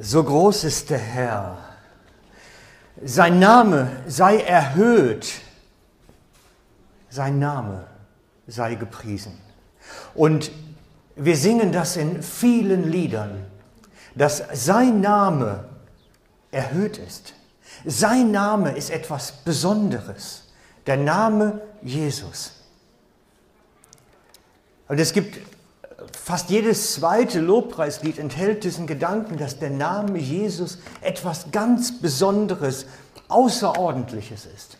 So groß ist der Herr. Sein Name sei erhöht. Sein Name sei gepriesen. Und wir singen das in vielen Liedern, dass sein Name erhöht ist. Sein Name ist etwas Besonderes. Der Name Jesus. Und es gibt fast jedes zweite Lobpreislied enthält diesen Gedanken, dass der Name Jesus etwas ganz Besonderes, Außerordentliches ist.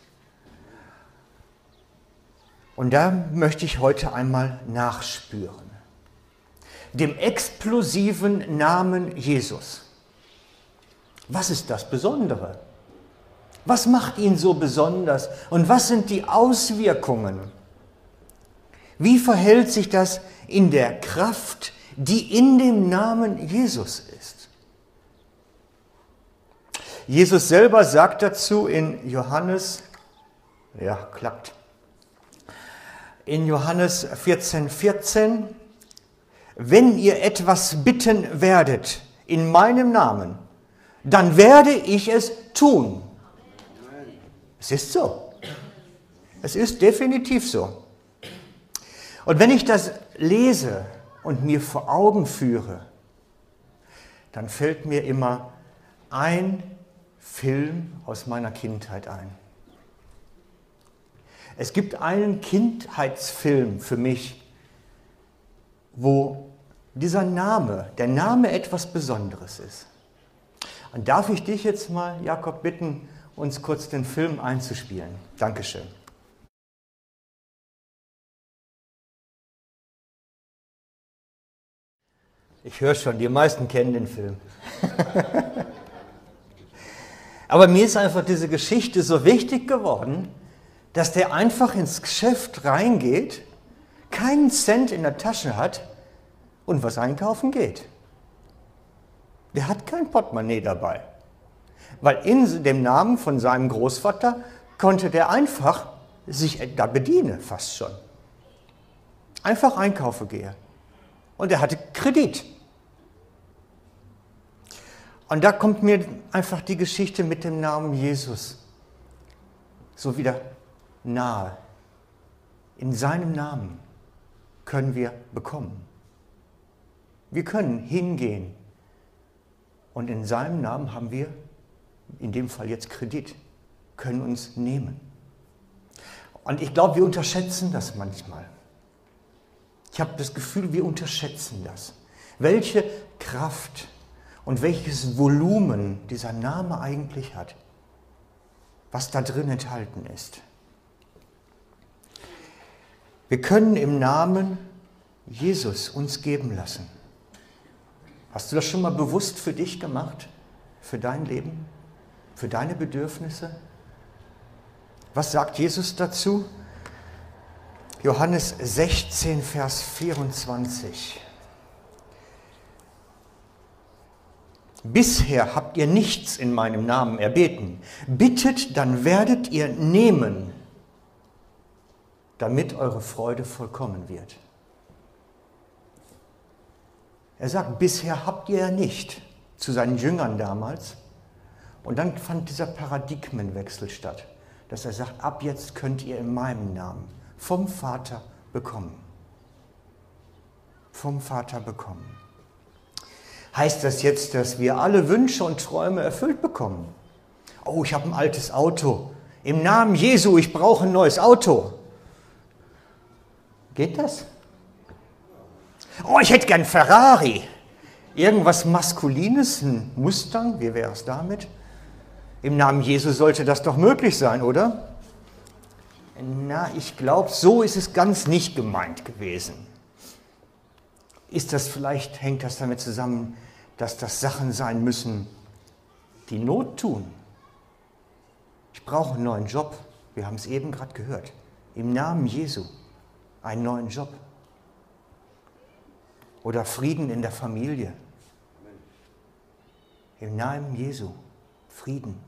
Und da möchte ich heute einmal nachspüren. Dem explosiven Namen Jesus. Was ist das Besondere? Was macht ihn so besonders und was sind die Auswirkungen? Wie verhält sich das in der Kraft, die in dem Namen Jesus ist? Jesus selber sagt dazu in Johannes, ja, klappt, in Johannes 14, 14, wenn ihr etwas bitten werdet in meinem Namen, dann werde ich es tun. Es ist so. Es ist definitiv so. Und wenn ich das lese und mir vor Augen führe, dann fällt mir immer ein Film aus meiner Kindheit ein. Es gibt einen Kindheitsfilm für mich, wo dieser Name, der Name etwas Besonderes ist. Und darf ich dich jetzt mal, Jakob, bitten, uns kurz den Film einzuspielen? Dankeschön. Ich höre schon, die meisten kennen den Film. Aber mir ist einfach diese Geschichte so wichtig geworden, dass der einfach ins Geschäft reingeht, keinen Cent in der Tasche hat und was einkaufen geht. Der hat kein Portemonnaie dabei. Weil in dem Namen von seinem Großvater konnte der einfach sich da bedienen, fast schon. Einfach einkaufen gehe. Und er hatte Kredit. Und da kommt mir einfach die Geschichte mit dem Namen Jesus so wieder nahe. In seinem Namen können wir bekommen. Wir können hingehen und in seinem Namen haben wir, in dem Fall jetzt Kredit, können uns nehmen. Und ich glaube, wir unterschätzen das manchmal. Ich habe das Gefühl, wir unterschätzen das. Welche Kraft und welches Volumen dieser Name eigentlich hat, was da drin enthalten ist. Wir können im Namen Jesus uns geben lassen. Hast du das schon mal bewusst für dich gemacht? Für dein Leben? Für deine Bedürfnisse? Was sagt Jesus dazu? Johannes 16, Vers 24. Bisher habt ihr nichts in meinem Namen erbeten. Bittet, dann werdet ihr nehmen, damit eure Freude vollkommen wird. Er sagt, bisher habt ihr ja nicht zu seinen Jüngern damals. Und dann fand dieser Paradigmenwechsel statt, dass er sagt, ab jetzt könnt ihr in meinem Namen vom Vater bekommen. Vom Vater bekommen. Heißt das jetzt, dass wir alle Wünsche und Träume erfüllt bekommen? Oh, ich habe ein altes Auto. Im Namen Jesu, ich brauche ein neues Auto. Geht das? Oh, ich hätte gern Ferrari. Irgendwas Maskulines, ein Mustang, wie wäre es damit? Im Namen Jesu sollte das doch möglich sein, oder? Na, ich glaube, so ist es ganz nicht gemeint gewesen. Ist das vielleicht, hängt das damit zusammen, dass das Sachen sein müssen, die Not tun. Ich brauche einen neuen Job. Wir haben es eben gerade gehört. Im Namen Jesu einen neuen Job. Oder Frieden in der Familie. Im Namen Jesu Frieden.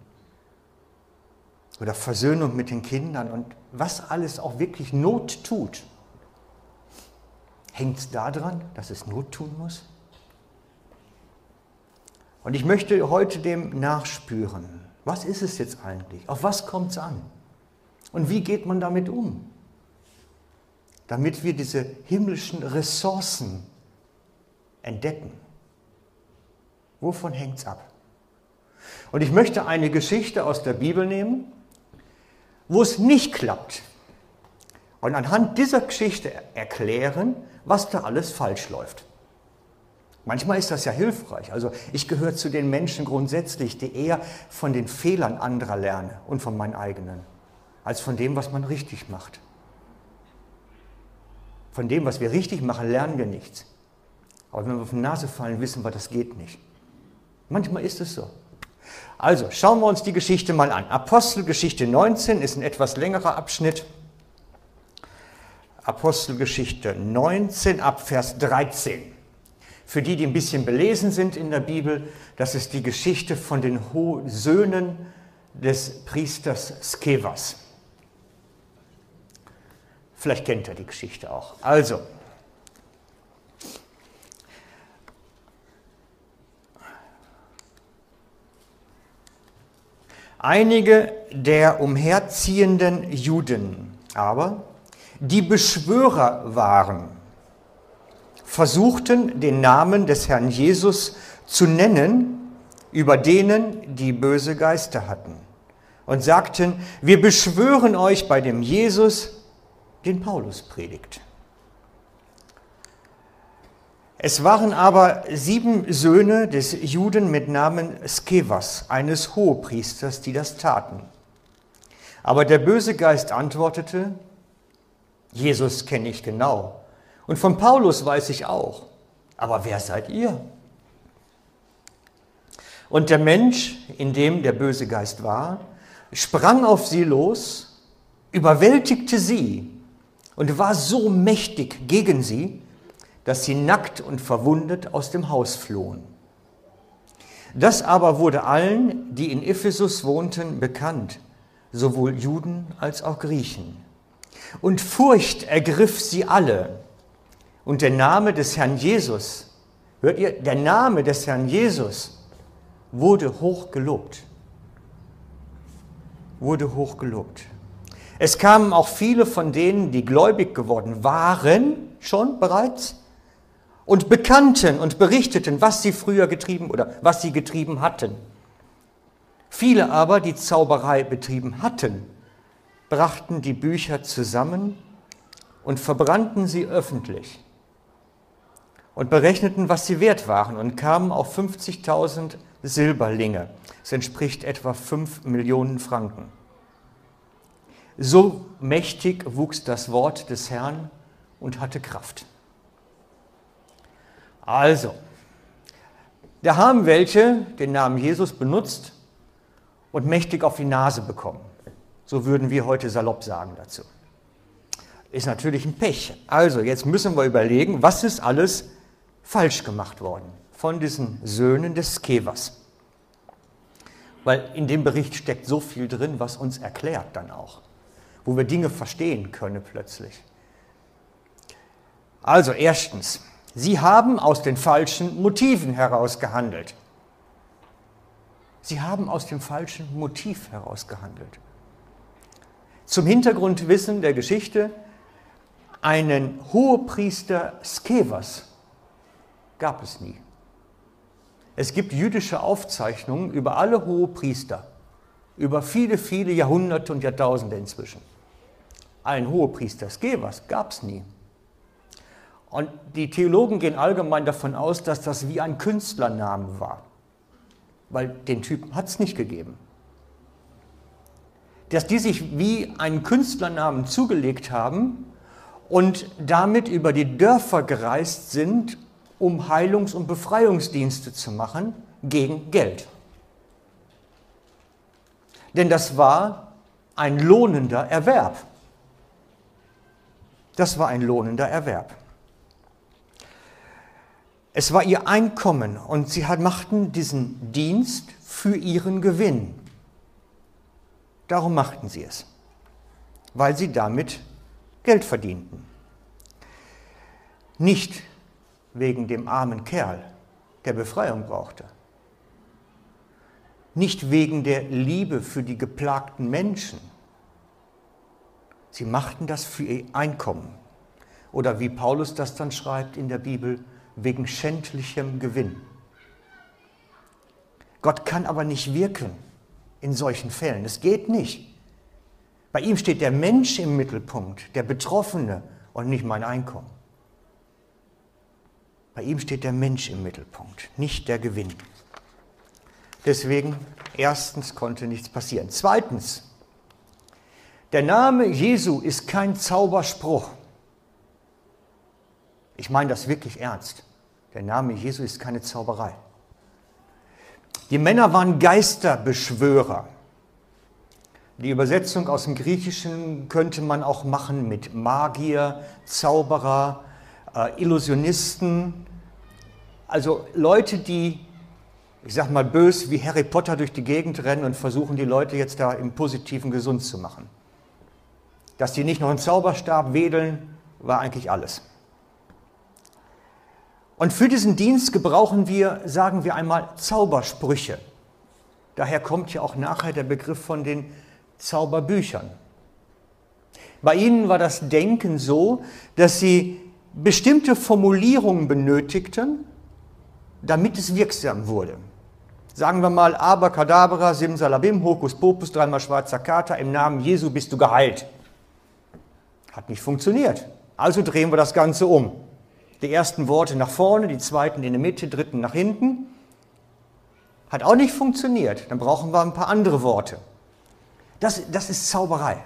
Oder Versöhnung mit den Kindern und was alles auch wirklich Not tut. Hängt es daran, dass es Not tun muss? Und ich möchte heute dem nachspüren. Was ist es jetzt eigentlich? Auf was kommt es an? Und wie geht man damit um? Damit wir diese himmlischen Ressourcen entdecken. Wovon hängt es ab? Und ich möchte eine Geschichte aus der Bibel nehmen, wo es nicht klappt. Und anhand dieser Geschichte erklären, was da alles falsch läuft. Manchmal ist das ja hilfreich. Also ich gehöre zu den Menschen grundsätzlich, die eher von den Fehlern anderer lernen und von meinen eigenen, als von dem, was man richtig macht. Von dem, was wir richtig machen, lernen wir nichts. Aber wenn wir auf die Nase fallen, wissen wir, das geht nicht. Manchmal ist es so. Also schauen wir uns die Geschichte mal an. Apostelgeschichte 19 ist ein etwas längerer Abschnitt. Apostelgeschichte 19 ab Vers 13. Für die, die ein bisschen belesen sind in der Bibel, das ist die Geschichte von den Söhnen des Priesters Skevas. Vielleicht kennt ihr die Geschichte auch. Also, Einige der umherziehenden Juden aber, die Beschwörer waren, versuchten den Namen des Herrn Jesus zu nennen über denen, die böse Geister hatten, und sagten, wir beschwören euch bei dem Jesus, den Paulus predigt. Es waren aber sieben Söhne des Juden mit Namen Skevas, eines Hohepriesters, die das taten. Aber der böse Geist antwortete, Jesus kenne ich genau und von Paulus weiß ich auch, aber wer seid ihr? Und der Mensch, in dem der böse Geist war, sprang auf sie los, überwältigte sie und war so mächtig gegen sie, dass sie nackt und verwundet aus dem Haus flohen. Das aber wurde allen, die in Ephesus wohnten, bekannt, sowohl Juden als auch Griechen. Und Furcht ergriff sie alle. Und der Name des Herrn Jesus, hört ihr, der Name des Herrn Jesus wurde hoch gelobt. Wurde hoch gelobt. Es kamen auch viele von denen, die gläubig geworden waren, schon bereits, und bekannten und berichteten, was sie früher getrieben oder was sie getrieben hatten. Viele aber, die Zauberei betrieben hatten, brachten die Bücher zusammen und verbrannten sie öffentlich und berechneten, was sie wert waren und kamen auf 50.000 Silberlinge. Das entspricht etwa 5 Millionen Franken. So mächtig wuchs das Wort des Herrn und hatte Kraft. Also, da haben welche den Namen Jesus benutzt und mächtig auf die Nase bekommen. So würden wir heute salopp sagen dazu. Ist natürlich ein Pech. Also, jetzt müssen wir überlegen, was ist alles falsch gemacht worden von diesen Söhnen des Skevas. Weil in dem Bericht steckt so viel drin, was uns erklärt dann auch, wo wir Dinge verstehen können plötzlich. Also erstens, Sie haben aus den falschen Motiven heraus gehandelt. Sie haben aus dem falschen Motiv heraus gehandelt. Zum Hintergrundwissen der Geschichte, einen Hohepriester Skevas gab es nie. Es gibt jüdische Aufzeichnungen über alle Hohepriester, über viele, viele Jahrhunderte und Jahrtausende inzwischen. Einen Hohepriester Skevas gab es nie. Und die Theologen gehen allgemein davon aus, dass das wie ein Künstlername war, weil den Typen hat es nicht gegeben. Dass die sich wie einen Künstlernamen zugelegt haben und damit über die Dörfer gereist sind, um Heilungs- und Befreiungsdienste zu machen gegen Geld. Denn das war ein lohnender Erwerb. Das war ein lohnender Erwerb. Es war ihr Einkommen und sie machten diesen Dienst für ihren Gewinn. Darum machten sie es, weil sie damit Geld verdienten. Nicht wegen dem armen Kerl, der Befreiung brauchte. nicht wegen der Liebe für die geplagten Menschen. Sie machten das für ihr Einkommen. Oder wie Paulus das dann schreibt in der Bibel, wegen schändlichem Gewinn. Gott kann aber nicht wirken in solchen Fällen. Es geht nicht. Bei ihm steht der Mensch im Mittelpunkt, der Betroffene und nicht mein Einkommen. Bei ihm steht der Mensch im Mittelpunkt, nicht der Gewinn. Deswegen, erstens konnte nichts passieren. Zweitens, der Name Jesu ist kein Zauberspruch. Ich meine das wirklich ernst. Der Name Jesu ist keine Zauberei. Die Männer waren Geisterbeschwörer. Die Übersetzung aus dem Griechischen könnte man auch machen mit Magier, Zauberer, äh, Illusionisten. Also Leute, die, ich sag mal bös, wie Harry Potter durch die Gegend rennen und versuchen, die Leute jetzt da im Positiven gesund zu machen. Dass die nicht noch einen Zauberstab wedeln, war eigentlich alles. Und für diesen Dienst gebrauchen wir, sagen wir einmal, Zaubersprüche. Daher kommt ja auch nachher der Begriff von den Zauberbüchern. Bei ihnen war das Denken so, dass sie bestimmte Formulierungen benötigten, damit es wirksam wurde. Sagen wir mal Abracadabra, Simsalabim, Hokus Popus, dreimal schwarzer Kater, im Namen Jesu bist du geheilt. Hat nicht funktioniert. Also drehen wir das Ganze um. Die ersten Worte nach vorne, die zweiten in der Mitte, dritten nach hinten. Hat auch nicht funktioniert. Dann brauchen wir ein paar andere Worte. Das, das ist Zauberei.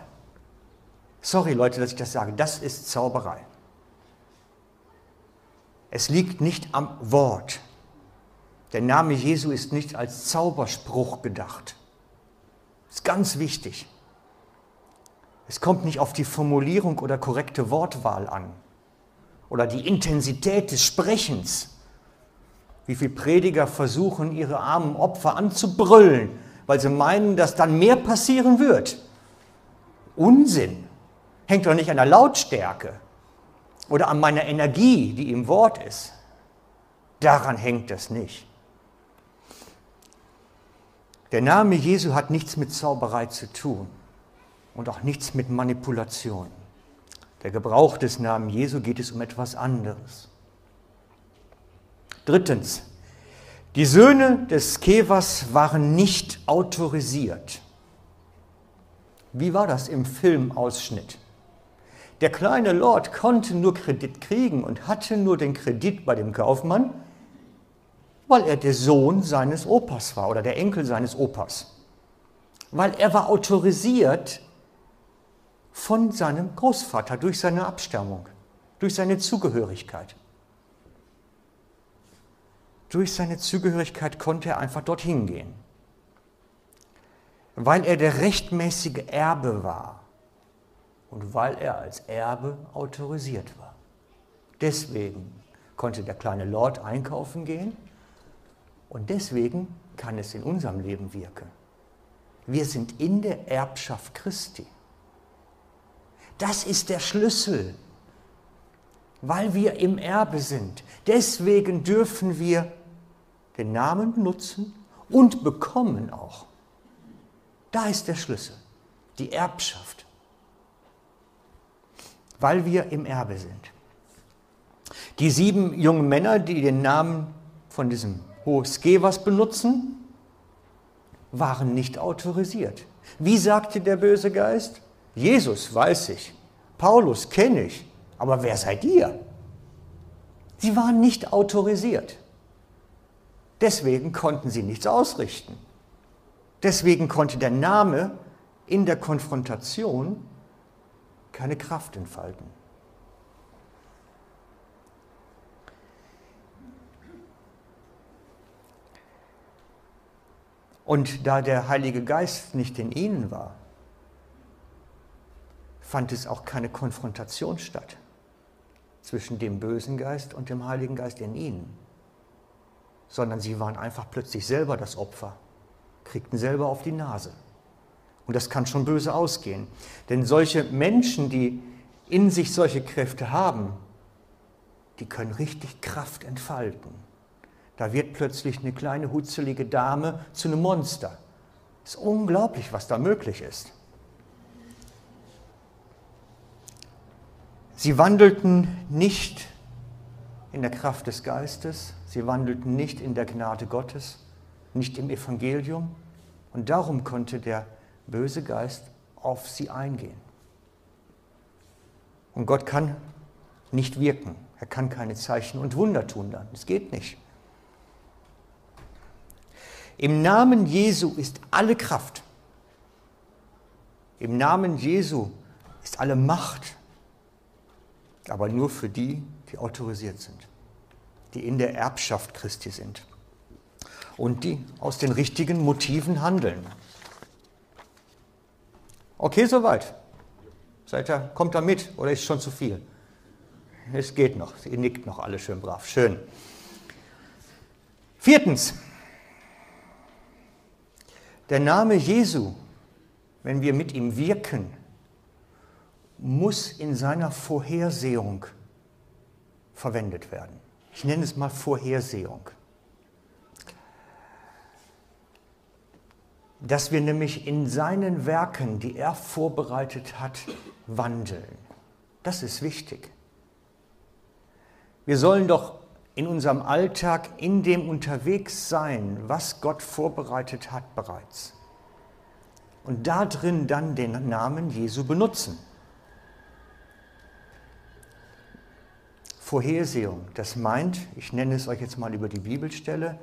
Sorry Leute, dass ich das sage. Das ist Zauberei. Es liegt nicht am Wort. Der Name Jesu ist nicht als Zauberspruch gedacht. Ist ganz wichtig. Es kommt nicht auf die Formulierung oder korrekte Wortwahl an oder die Intensität des Sprechens. Wie viele Prediger versuchen, ihre armen Opfer anzubrüllen, weil sie meinen, dass dann mehr passieren wird. Unsinn. Hängt doch nicht an der Lautstärke oder an meiner Energie, die im Wort ist. Daran hängt es nicht. Der Name Jesu hat nichts mit Zauberei zu tun und auch nichts mit Manipulation der Gebrauch des Namen Jesu geht es um etwas anderes. Drittens, die Söhne des Kevas waren nicht autorisiert. Wie war das im Filmausschnitt? Der kleine Lord konnte nur Kredit kriegen und hatte nur den Kredit bei dem Kaufmann, weil er der Sohn seines Opas war oder der Enkel seines Opas. Weil er war autorisiert, von seinem Großvater durch seine Abstammung, durch seine Zugehörigkeit. Durch seine Zugehörigkeit konnte er einfach dorthin gehen, weil er der rechtmäßige Erbe war und weil er als Erbe autorisiert war. Deswegen konnte der kleine Lord einkaufen gehen und deswegen kann es in unserem Leben wirken. Wir sind in der Erbschaft Christi. Das ist der Schlüssel, weil wir im Erbe sind. Deswegen dürfen wir den Namen benutzen und bekommen auch. Da ist der Schlüssel, die Erbschaft, weil wir im Erbe sind. Die sieben jungen Männer, die den Namen von diesem Hoskevas benutzen, waren nicht autorisiert. Wie sagte der böse Geist? Jesus weiß ich, Paulus kenne ich, aber wer seid ihr? Sie waren nicht autorisiert. Deswegen konnten sie nichts ausrichten. Deswegen konnte der Name in der Konfrontation keine Kraft entfalten. Und da der Heilige Geist nicht in ihnen war, fand es auch keine Konfrontation statt zwischen dem bösen Geist und dem Heiligen Geist in ihnen, sondern sie waren einfach plötzlich selber das Opfer, kriegten selber auf die Nase. Und das kann schon böse ausgehen. Denn solche Menschen, die in sich solche Kräfte haben, die können richtig Kraft entfalten. Da wird plötzlich eine kleine hutzelige Dame zu einem Monster. Es ist unglaublich, was da möglich ist. Sie wandelten nicht in der Kraft des Geistes, sie wandelten nicht in der Gnade Gottes, nicht im Evangelium. Und darum konnte der böse Geist auf sie eingehen. Und Gott kann nicht wirken. Er kann keine Zeichen und Wunder tun dann. Es geht nicht. Im Namen Jesu ist alle Kraft. Im Namen Jesu ist alle Macht. Aber nur für die, die autorisiert sind, die in der Erbschaft Christi sind und die aus den richtigen Motiven handeln. Okay, soweit. Seid ihr, kommt da mit oder ist schon zu viel? Es geht noch, ihr nickt noch alle schön brav. Schön. Viertens, der Name Jesu, wenn wir mit ihm wirken, muss in seiner Vorhersehung verwendet werden. Ich nenne es mal Vorhersehung. Dass wir nämlich in seinen Werken, die er vorbereitet hat, wandeln. Das ist wichtig. Wir sollen doch in unserem Alltag in dem unterwegs sein, was Gott vorbereitet hat bereits. Und da drin dann den Namen Jesu benutzen. Vorhersehung, das meint, ich nenne es euch jetzt mal über die Bibelstelle,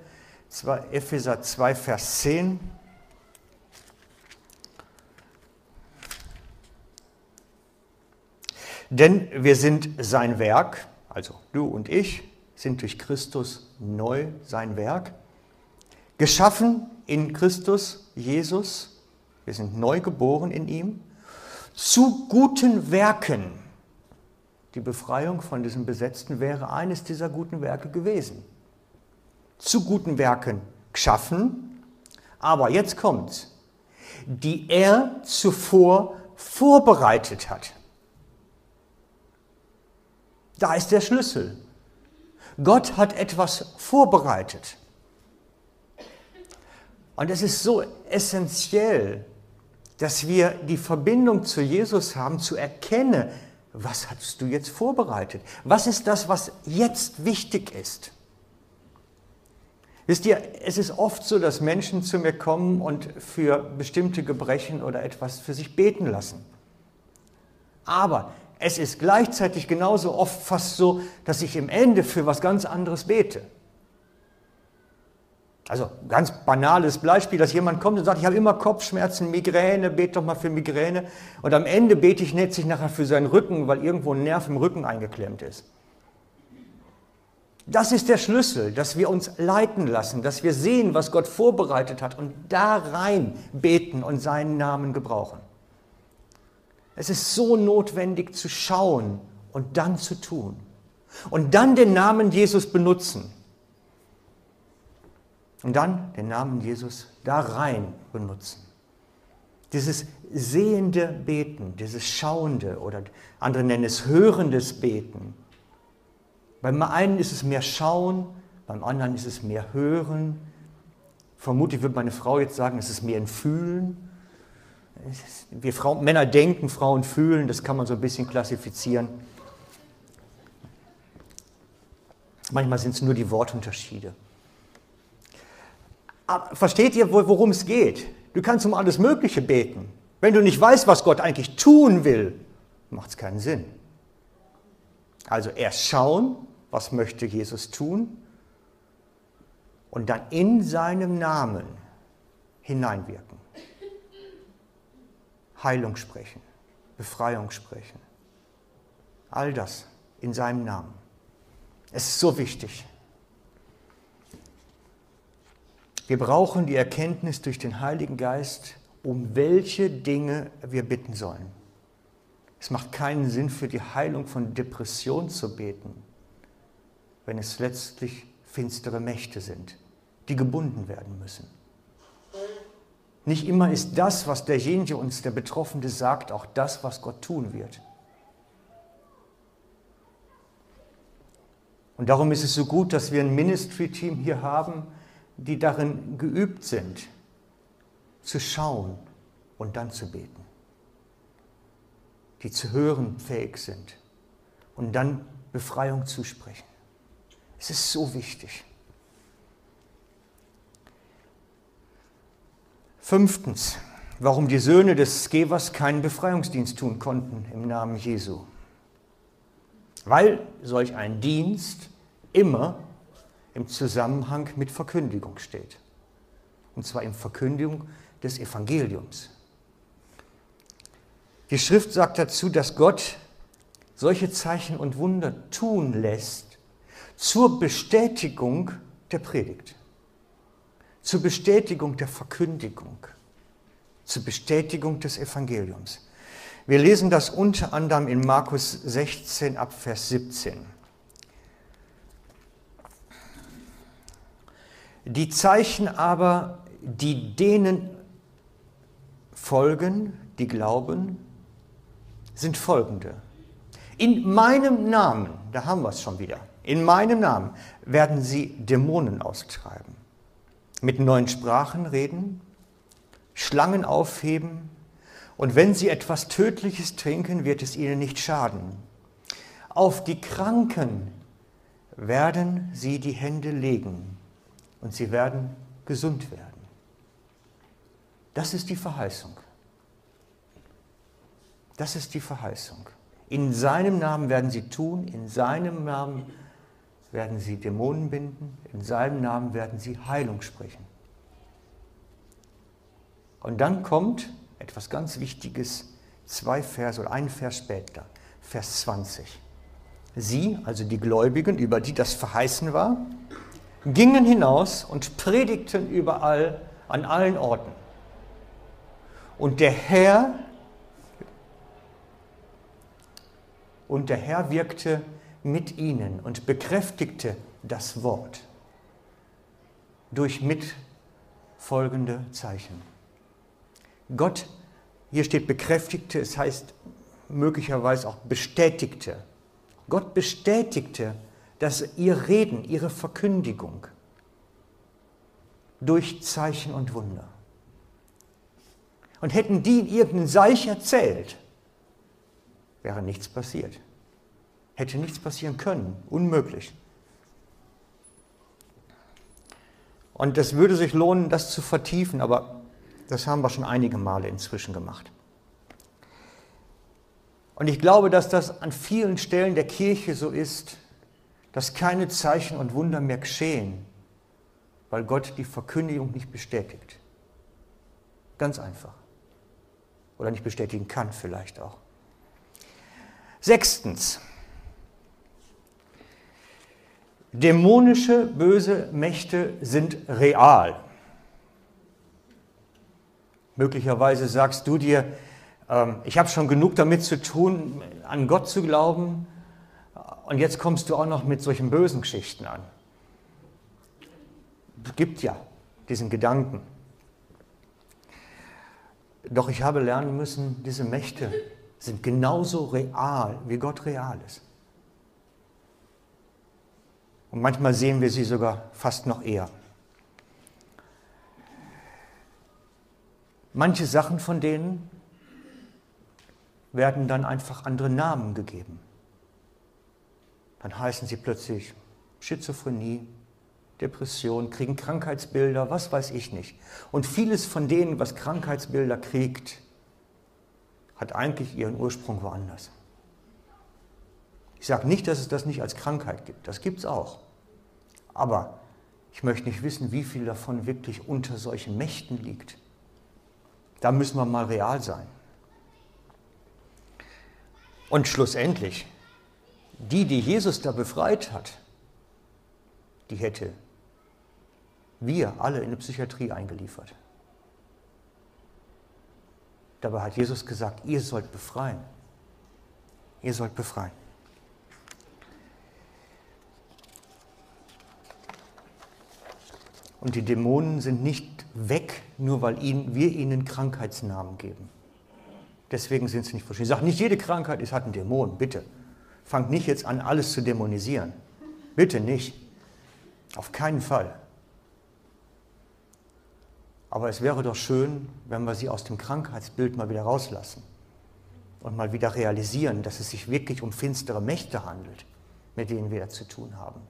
Epheser 2, Vers 10. Denn wir sind sein Werk, also du und ich, sind durch Christus neu sein Werk. Geschaffen in Christus Jesus, wir sind neu geboren in ihm, zu guten Werken. Die Befreiung von diesem Besetzten wäre eines dieser guten Werke gewesen. Zu guten Werken geschaffen, aber jetzt kommt's, die er zuvor vorbereitet hat. Da ist der Schlüssel. Gott hat etwas vorbereitet. Und es ist so essentiell, dass wir die Verbindung zu Jesus haben, zu erkennen, was hast du jetzt vorbereitet? Was ist das, was jetzt wichtig ist? Wisst ihr, es ist oft so, dass Menschen zu mir kommen und für bestimmte Gebrechen oder etwas für sich beten lassen. Aber es ist gleichzeitig genauso oft fast so, dass ich im Ende für was ganz anderes bete. Also ganz banales Beispiel, dass jemand kommt und sagt, ich habe immer Kopfschmerzen, Migräne, bete doch mal für Migräne. Und am Ende bete ich letztlich nachher für seinen Rücken, weil irgendwo ein Nerv im Rücken eingeklemmt ist. Das ist der Schlüssel, dass wir uns leiten lassen, dass wir sehen, was Gott vorbereitet hat und da rein beten und seinen Namen gebrauchen. Es ist so notwendig zu schauen und dann zu tun. Und dann den Namen Jesus benutzen. Und dann den Namen Jesus da rein benutzen. Dieses sehende Beten, dieses schauende oder andere nennen es hörendes Beten. Beim einen ist es mehr schauen, beim anderen ist es mehr hören. Vermutlich würde meine Frau jetzt sagen, es ist mehr ein Fühlen wir Frauen, Männer denken, Frauen fühlen, das kann man so ein bisschen klassifizieren. Manchmal sind es nur die Wortunterschiede. Aber versteht ihr, worum es geht? Du kannst um alles Mögliche beten. Wenn du nicht weißt, was Gott eigentlich tun will, macht es keinen Sinn. Also erst schauen, was möchte Jesus tun, und dann in seinem Namen hineinwirken. Heilung sprechen, Befreiung sprechen. All das in seinem Namen. Es ist so wichtig. Wir brauchen die Erkenntnis durch den Heiligen Geist, um welche Dinge wir bitten sollen. Es macht keinen Sinn, für die Heilung von Depression zu beten, wenn es letztlich finstere Mächte sind, die gebunden werden müssen. Nicht immer ist das, was derjenige uns, der Betroffene sagt, auch das, was Gott tun wird. Und darum ist es so gut, dass wir ein Ministry-Team hier haben, die darin geübt sind, zu schauen und dann zu beten. Die zu hören fähig sind und dann Befreiung zusprechen. Es ist so wichtig. Fünftens, warum die Söhne des Skevers keinen Befreiungsdienst tun konnten im Namen Jesu. Weil solch ein Dienst immer im Zusammenhang mit Verkündigung steht. Und zwar in Verkündigung des Evangeliums. Die Schrift sagt dazu, dass Gott solche Zeichen und Wunder tun lässt zur Bestätigung der Predigt, zur Bestätigung der Verkündigung, zur Bestätigung des Evangeliums. Wir lesen das unter anderem in Markus 16 ab Vers 17. Die Zeichen aber, die denen folgen, die glauben, sind folgende. In meinem Namen, da haben wir es schon wieder, in meinem Namen werden sie Dämonen austreiben, mit neuen Sprachen reden, Schlangen aufheben und wenn sie etwas Tödliches trinken, wird es ihnen nicht schaden. Auf die Kranken werden sie die Hände legen und sie werden gesund werden. Das ist die Verheißung. Das ist die Verheißung. In seinem Namen werden sie tun, in seinem Namen werden sie Dämonen binden, in seinem Namen werden sie Heilung sprechen. Und dann kommt etwas ganz Wichtiges, zwei Vers oder ein Vers später, Vers 20. Sie, also die Gläubigen, über die das verheißen war, gingen hinaus und predigten überall an allen Orten. Und der Herr und der Herr wirkte mit ihnen und bekräftigte das Wort durch mitfolgende Zeichen. Gott, hier steht bekräftigte, es heißt möglicherweise auch bestätigte. Gott bestätigte dass ihr Reden, ihre Verkündigung durch Zeichen und Wunder. Und hätten die in irgendein Seich erzählt, wäre nichts passiert. Hätte nichts passieren können, unmöglich. Und es würde sich lohnen, das zu vertiefen, aber das haben wir schon einige Male inzwischen gemacht. Und ich glaube, dass das an vielen Stellen der Kirche so ist, dass keine Zeichen und Wunder mehr geschehen, weil Gott die Verkündigung nicht bestätigt. Ganz einfach. Oder nicht bestätigen kann vielleicht auch. Sechstens. Dämonische böse Mächte sind real. Möglicherweise sagst du dir, ähm, ich habe schon genug damit zu tun, an Gott zu glauben, und jetzt kommst du auch noch mit solchen bösen Geschichten an. Es gibt ja diesen Gedanken. Doch ich habe lernen müssen, diese Mächte sind genauso real, wie Gott real ist. Und manchmal sehen wir sie sogar fast noch eher. Manche Sachen von denen werden dann einfach andere Namen gegeben dann heißen sie plötzlich Schizophrenie, Depression, kriegen Krankheitsbilder, was weiß ich nicht. Und vieles von denen, was Krankheitsbilder kriegt, hat eigentlich ihren Ursprung woanders. Ich sage nicht, dass es das nicht als Krankheit gibt, das gibt es auch. Aber ich möchte nicht wissen, wie viel davon wirklich unter solchen Mächten liegt. Da müssen wir mal real sein. Und schlussendlich die, die Jesus da befreit hat, die hätte wir alle in eine Psychiatrie eingeliefert. Dabei hat Jesus gesagt, ihr sollt befreien. Ihr sollt befreien. Und die Dämonen sind nicht weg, nur weil ihnen, wir ihnen Krankheitsnamen geben. Deswegen sind sie nicht verschieden. Ich sage, nicht jede Krankheit ist, hat einen Dämon, bitte fangt nicht jetzt an, alles zu dämonisieren. Bitte nicht. Auf keinen Fall. Aber es wäre doch schön, wenn wir sie aus dem Krankheitsbild mal wieder rauslassen und mal wieder realisieren, dass es sich wirklich um finstere Mächte handelt, mit denen wir zu tun haben.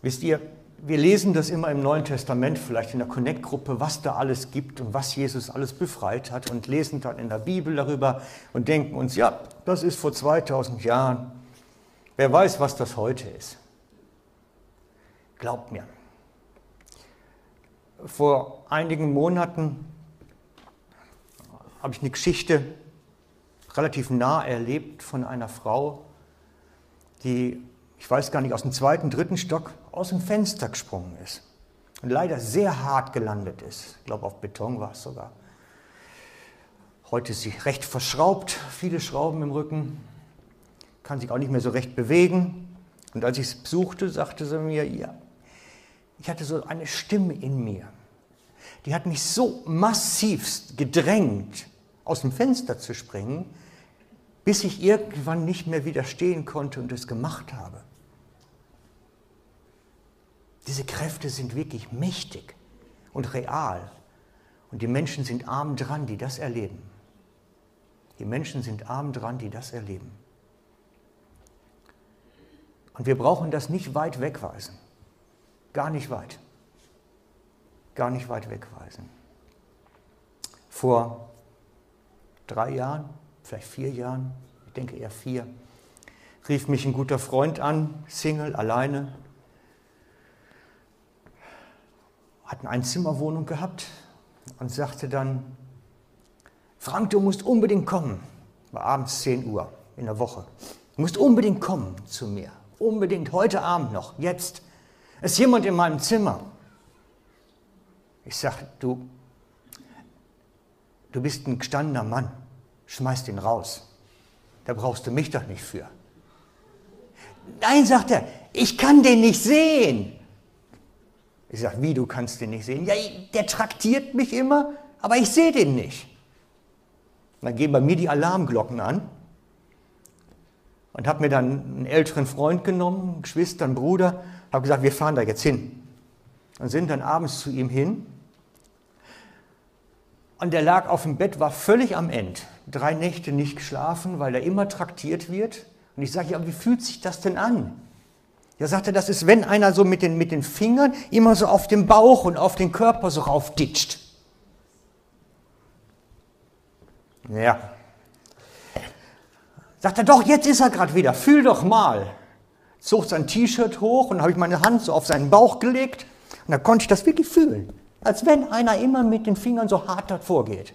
Wisst ihr, wir lesen das immer im Neuen Testament, vielleicht in der Connect-Gruppe, was da alles gibt und was Jesus alles befreit hat und lesen dann in der Bibel darüber und denken uns, ja, das ist vor 2000 Jahren. Wer weiß, was das heute ist. Glaubt mir. Vor einigen Monaten habe ich eine Geschichte relativ nah erlebt von einer Frau, die ich weiß gar nicht, aus dem zweiten, dritten Stock aus dem Fenster gesprungen ist. Und leider sehr hart gelandet ist. Ich glaube, auf Beton war es sogar. Heute ist sie recht verschraubt, viele Schrauben im Rücken, kann sich auch nicht mehr so recht bewegen. Und als ich es besuchte, sagte sie mir, ja, ich hatte so eine Stimme in mir. Die hat mich so massivst gedrängt, aus dem Fenster zu springen, bis ich irgendwann nicht mehr widerstehen konnte und es gemacht habe. Diese Kräfte sind wirklich mächtig und real. Und die Menschen sind arm dran, die das erleben. Die Menschen sind arm dran, die das erleben. Und wir brauchen das nicht weit wegweisen. Gar nicht weit. Gar nicht weit wegweisen. Vor drei Jahren, vielleicht vier Jahren, ich denke eher vier, rief mich ein guter Freund an, Single, alleine, hatten eine Zimmerwohnung gehabt und sagte dann, Frank, du musst unbedingt kommen. War abends 10 Uhr in der Woche. Du musst unbedingt kommen zu mir. Unbedingt, heute Abend noch, jetzt. Ist jemand in meinem Zimmer. Ich sage, du, du bist ein gestandener Mann. Schmeiß den raus. Da brauchst du mich doch nicht für. Nein, sagt er, ich kann den nicht sehen. Ich sage, wie, du kannst den nicht sehen? Ja, der traktiert mich immer, aber ich sehe den nicht. Dann gehen bei mir die Alarmglocken an und habe mir dann einen älteren Freund genommen, Geschwister, einen Bruder, habe gesagt, wir fahren da jetzt hin. Und sind dann abends zu ihm hin. Und der lag auf dem Bett, war völlig am Ende. Drei Nächte nicht geschlafen, weil er immer traktiert wird. Und ich sage, ja, wie fühlt sich das denn an? Er sagte, das ist, wenn einer so mit den, mit den Fingern immer so auf den Bauch und auf den Körper so raufditscht. Ja. Sagt er, doch, jetzt ist er gerade wieder, fühl doch mal. Zog sein T-Shirt hoch und habe ich meine Hand so auf seinen Bauch gelegt und da konnte ich das wirklich fühlen. Als wenn einer immer mit den Fingern so hart davor geht.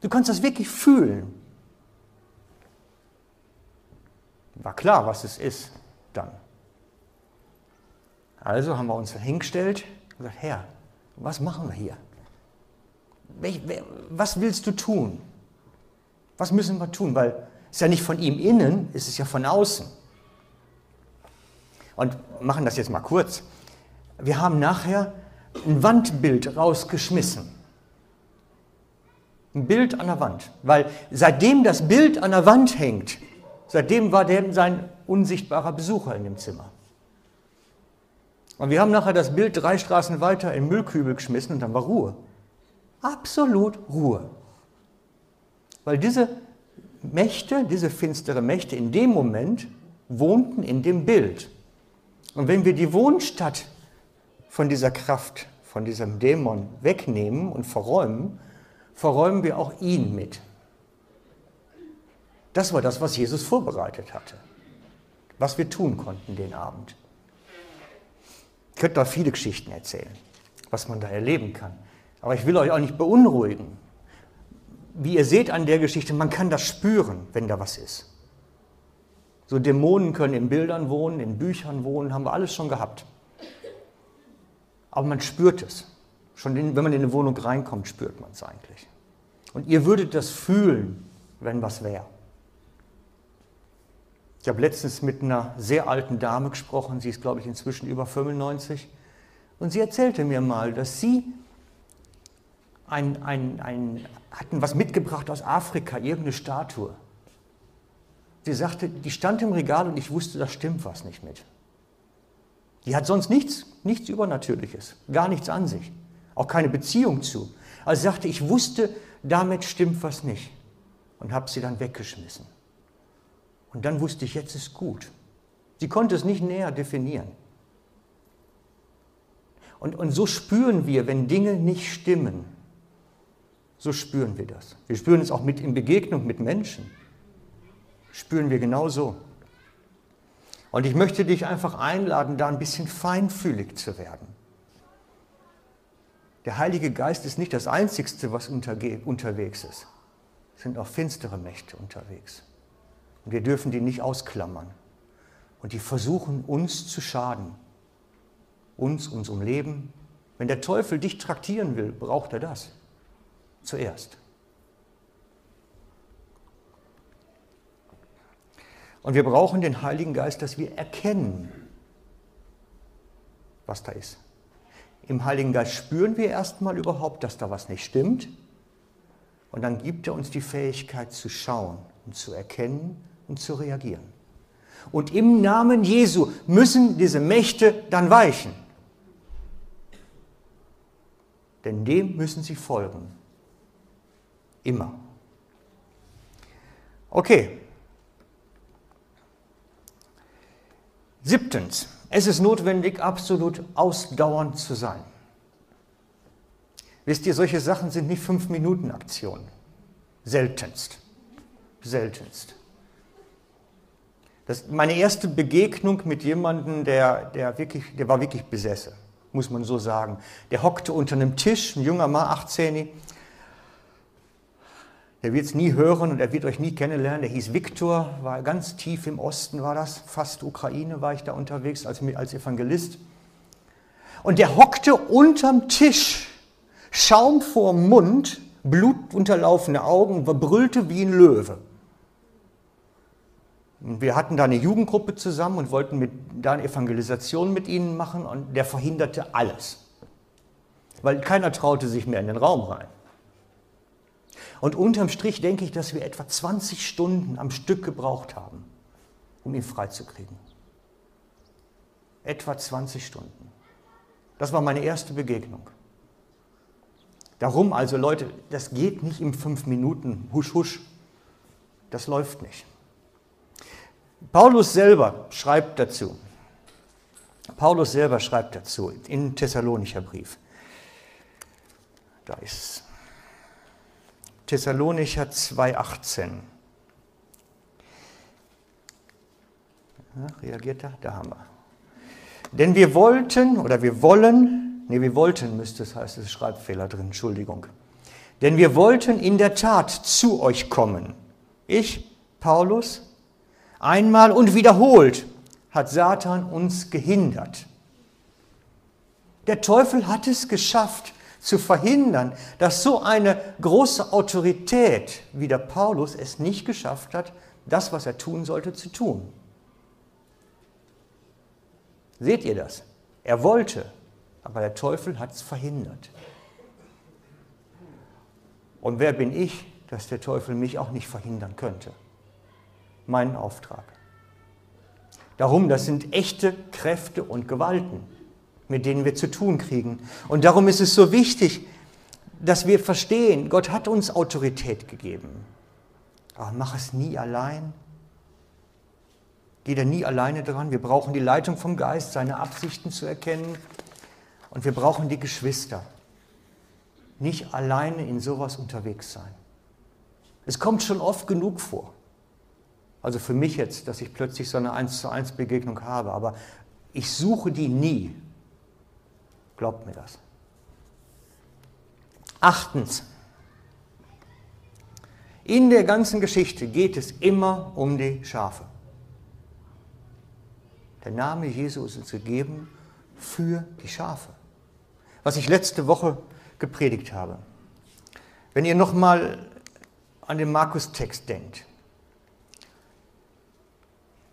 Du kannst das wirklich fühlen. War klar, was es ist dann. Also haben wir uns hingestellt und gesagt, Herr, was machen wir hier? Was willst du tun? Was müssen wir tun? Weil es ist ja nicht von ihm innen, es ist ja von außen. Und machen das jetzt mal kurz. Wir haben nachher ein Wandbild rausgeschmissen. Ein Bild an der Wand. Weil seitdem das Bild an der Wand hängt, seitdem war der sein unsichtbarer Besucher in dem Zimmer. Und wir haben nachher das Bild drei Straßen weiter in Müllkübel geschmissen und dann war Ruhe. Absolut Ruhe. Weil diese Mächte, diese finstere Mächte in dem Moment wohnten in dem Bild. Und wenn wir die Wohnstatt von dieser Kraft, von diesem Dämon wegnehmen und verräumen, verräumen wir auch ihn mit. Das war das, was Jesus vorbereitet hatte, was wir tun konnten den Abend. Ich könnte da viele Geschichten erzählen, was man da erleben kann. Aber ich will euch auch nicht beunruhigen. Wie ihr seht an der Geschichte, man kann das spüren, wenn da was ist. So Dämonen können in Bildern wohnen, in Büchern wohnen, haben wir alles schon gehabt. Aber man spürt es. Schon wenn man in eine Wohnung reinkommt, spürt man es eigentlich. Und ihr würdet das fühlen, wenn was wäre. Ich habe letztens mit einer sehr alten Dame gesprochen, sie ist, glaube ich, inzwischen über 95. Und sie erzählte mir mal, dass sie ein, ein, ein, hatten was mitgebracht aus Afrika, irgendeine Statue. Sie sagte, die stand im Regal und ich wusste, da stimmt was nicht mit. Die hat sonst nichts, nichts Übernatürliches, gar nichts an sich, auch keine Beziehung zu. Also sagte, ich wusste, damit stimmt was nicht und habe sie dann weggeschmissen. Und dann wusste ich, jetzt ist gut. Sie konnte es nicht näher definieren. Und, und so spüren wir, wenn Dinge nicht stimmen, so spüren wir das. Wir spüren es auch mit in Begegnung mit Menschen. Spüren wir genauso. Und ich möchte dich einfach einladen, da ein bisschen feinfühlig zu werden. Der Heilige Geist ist nicht das Einzigste, was unterwegs ist. Es sind auch finstere Mächte unterwegs. Und wir dürfen die nicht ausklammern. Und die versuchen uns zu schaden. Uns, unserem Leben. Wenn der Teufel dich traktieren will, braucht er das. Zuerst. Und wir brauchen den Heiligen Geist, dass wir erkennen, was da ist. Im Heiligen Geist spüren wir erstmal überhaupt, dass da was nicht stimmt. Und dann gibt er uns die Fähigkeit zu schauen und zu erkennen und zu reagieren. Und im Namen Jesu müssen diese Mächte dann weichen. Denn dem müssen sie folgen. Immer. Okay. Siebtens. Es ist notwendig, absolut ausdauernd zu sein. Wisst ihr, solche Sachen sind nicht Fünf-Minuten-Aktionen. Seltenst. Seltenst. Das, meine erste Begegnung mit jemandem, der, der, wirklich, der war wirklich besessen, muss man so sagen. Der hockte unter einem Tisch, ein junger Mann, 18, der wird es nie hören und er wird euch nie kennenlernen. Der hieß Viktor, war ganz tief im Osten, war das, fast Ukraine war ich da unterwegs als, als Evangelist. Und der hockte unterm Tisch, Schaum vorm Mund, blutunterlaufene Augen, brüllte wie ein Löwe. Wir hatten da eine Jugendgruppe zusammen und wollten mit, da eine Evangelisation mit ihnen machen und der verhinderte alles. Weil keiner traute sich mehr in den Raum rein. Und unterm Strich denke ich, dass wir etwa 20 Stunden am Stück gebraucht haben, um ihn freizukriegen. Etwa 20 Stunden. Das war meine erste Begegnung. Darum also, Leute, das geht nicht im fünf Minuten, husch, husch. Das läuft nicht. Paulus selber schreibt dazu, Paulus selber schreibt dazu in Thessalonicher Brief. Da ist es. Thessalonicher 2,18. Ja, reagiert er? Da haben wir. Denn wir wollten, oder wir wollen, nee, wir wollten müsste es heißen, es ist Schreibfehler drin, Entschuldigung. Denn wir wollten in der Tat zu euch kommen. Ich, Paulus, Einmal und wiederholt hat Satan uns gehindert. Der Teufel hat es geschafft, zu verhindern, dass so eine große Autorität wie der Paulus es nicht geschafft hat, das, was er tun sollte, zu tun. Seht ihr das? Er wollte, aber der Teufel hat es verhindert. Und wer bin ich, dass der Teufel mich auch nicht verhindern könnte? Meinen Auftrag. Darum, das sind echte Kräfte und Gewalten, mit denen wir zu tun kriegen. Und darum ist es so wichtig, dass wir verstehen, Gott hat uns Autorität gegeben. Aber mach es nie allein. Geh da nie alleine dran. Wir brauchen die Leitung vom Geist, seine Absichten zu erkennen. Und wir brauchen die Geschwister. Nicht alleine in sowas unterwegs sein. Es kommt schon oft genug vor. Also für mich jetzt, dass ich plötzlich so eine 1 zu 1 Begegnung habe, aber ich suche die nie. Glaubt mir das. Achtens. In der ganzen Geschichte geht es immer um die Schafe. Der Name Jesu ist uns gegeben für die Schafe. Was ich letzte Woche gepredigt habe. Wenn ihr nochmal an den Markus-Text denkt,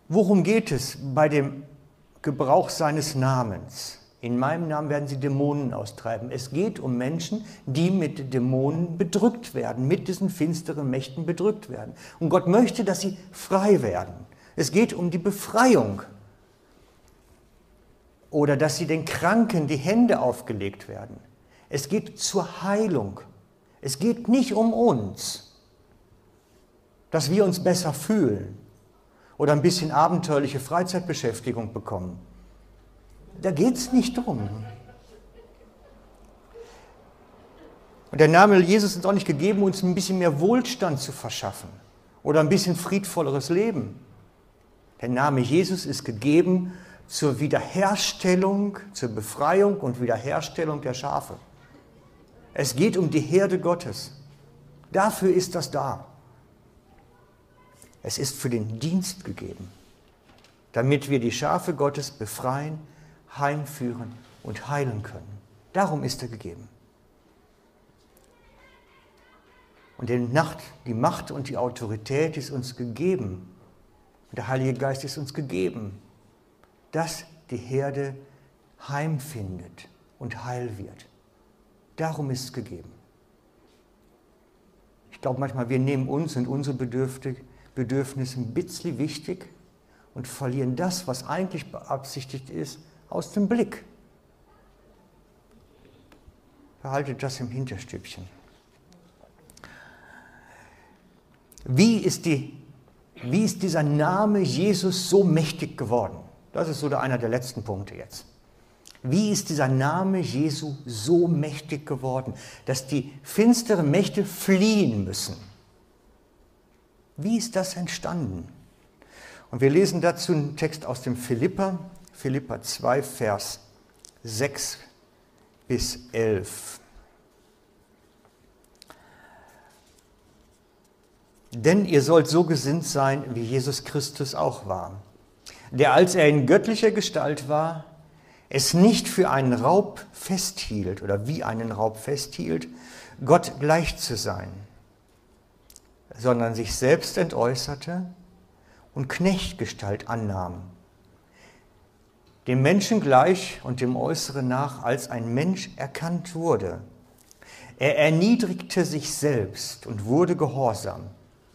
Worum geht es bei dem Gebrauch seines Namens? In meinem Namen werden sie Dämonen austreiben. Es geht um Menschen, die mit Dämonen bedrückt werden, mit diesen finsteren Mächten bedrückt werden. Und Gott möchte, dass sie frei werden. Es geht um die Befreiung. Oder dass sie den Kranken die Hände aufgelegt werden. Es geht zur Heilung. Es geht nicht um uns, dass wir uns besser fühlen oder ein bisschen abenteuerliche Freizeitbeschäftigung bekommen. Da geht es nicht drum. Und der Name Jesus ist auch nicht gegeben, uns ein bisschen mehr Wohlstand zu verschaffen oder ein bisschen friedvolleres Leben. Der Name Jesus ist gegeben zur Wiederherstellung, zur Befreiung und Wiederherstellung der Schafe. Es geht um die Herde Gottes. Dafür ist das da. Es ist für den Dienst gegeben, damit wir die Schafe Gottes befreien, heimführen und heilen können. Darum ist er gegeben. Und die, Macht und die Autorität ist uns gegeben. Der Heilige Geist ist uns gegeben, dass die Herde heimfindet und heil wird. Darum ist es gegeben. Ich glaube manchmal, wir nehmen uns und unsere Bedürfnisse ein bisschen wichtig und verlieren das, was eigentlich beabsichtigt ist, aus dem Blick. Behaltet das im Hinterstübchen. Wie ist, die, wie ist dieser Name Jesus so mächtig geworden? Das ist so einer der letzten Punkte jetzt. Wie ist dieser Name Jesu so mächtig geworden, dass die finsteren Mächte fliehen müssen? Wie ist das entstanden? Und wir lesen dazu einen Text aus dem Philippa, Philippa 2, Vers 6 bis 11. Denn ihr sollt so gesinnt sein, wie Jesus Christus auch war, der als er in göttlicher Gestalt war, es nicht für einen Raub festhielt oder wie einen Raub festhielt, Gott gleich zu sein, sondern sich selbst entäußerte und Knechtgestalt annahm, dem Menschen gleich und dem Äußeren nach als ein Mensch erkannt wurde. Er erniedrigte sich selbst und wurde gehorsam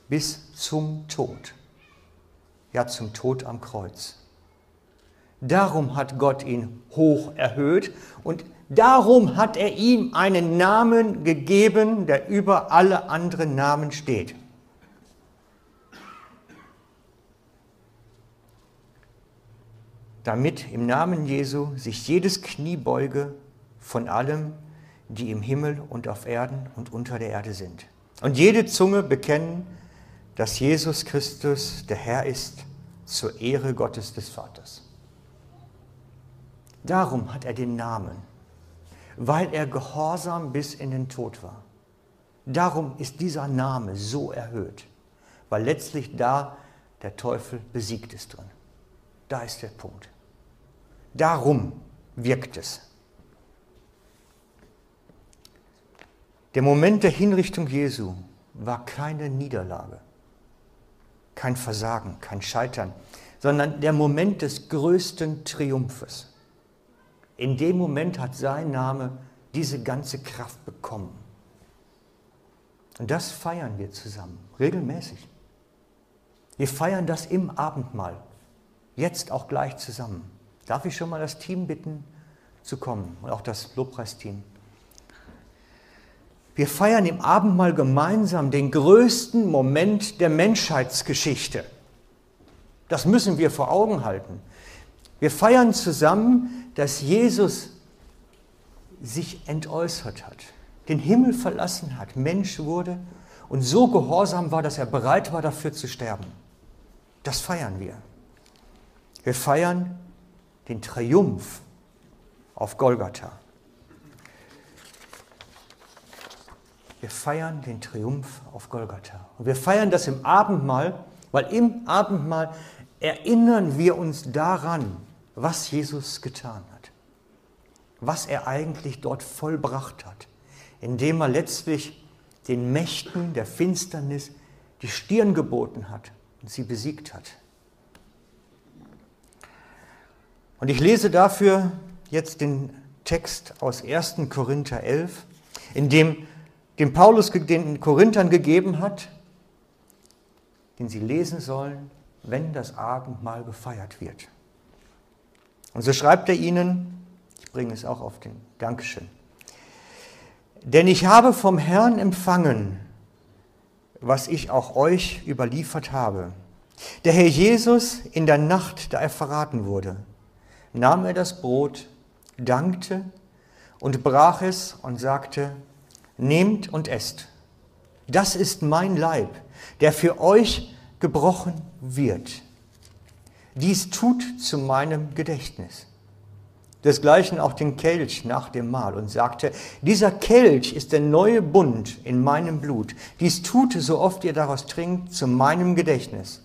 bis zum Tod, ja zum Tod am Kreuz. Darum hat Gott ihn hoch erhöht und darum hat er ihm einen Namen gegeben, der über alle anderen Namen steht. Damit im Namen Jesu sich jedes Knie beuge von allem, die im Himmel und auf Erden und unter der Erde sind. Und jede Zunge bekennen, dass Jesus Christus der Herr ist, zur Ehre Gottes des Vaters. Darum hat er den Namen, weil er gehorsam bis in den Tod war. Darum ist dieser Name so erhöht, weil letztlich da der Teufel besiegt ist drin. Da ist der Punkt. Darum wirkt es. Der Moment der Hinrichtung Jesu war keine Niederlage, kein Versagen, kein Scheitern, sondern der Moment des größten Triumphes. In dem Moment hat sein Name diese ganze Kraft bekommen. Und das feiern wir zusammen, regelmäßig. Wir feiern das im Abendmahl, jetzt auch gleich zusammen. Darf ich schon mal das Team bitten zu kommen und auch das Lobpreisteam? Wir feiern im Abendmahl gemeinsam den größten Moment der Menschheitsgeschichte. Das müssen wir vor Augen halten. Wir feiern zusammen, dass Jesus sich entäußert hat, den Himmel verlassen hat, Mensch wurde und so gehorsam war, dass er bereit war, dafür zu sterben. Das feiern wir. Wir feiern den Triumph auf Golgatha. Wir feiern den Triumph auf Golgatha. Und wir feiern das im Abendmahl, weil im Abendmahl erinnern wir uns daran, was Jesus getan hat, was er eigentlich dort vollbracht hat, indem er letztlich den Mächten der Finsternis die Stirn geboten hat und sie besiegt hat. Und ich lese dafür jetzt den Text aus 1. Korinther 11, in dem den Paulus den Korinthern gegeben hat, den sie lesen sollen, wenn das Abendmahl gefeiert wird. Und so schreibt er ihnen, ich bringe es auch auf den Dankeschön, denn ich habe vom Herrn empfangen, was ich auch euch überliefert habe. Der Herr Jesus in der Nacht, da er verraten wurde, nahm er das Brot, dankte und brach es und sagte, nehmt und esst. Das ist mein Leib, der für euch gebrochen wird. Dies tut zu meinem Gedächtnis. Desgleichen auch den Kelch nach dem Mahl und sagte, dieser Kelch ist der neue Bund in meinem Blut. Dies tut, so oft ihr daraus trinkt, zu meinem Gedächtnis.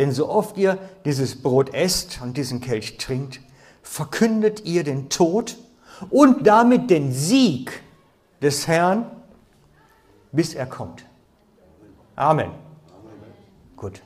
Denn so oft ihr dieses Brot esst und diesen Kelch trinkt, verkündet ihr den Tod und damit den Sieg des Herrn, bis er kommt. Amen. Gut.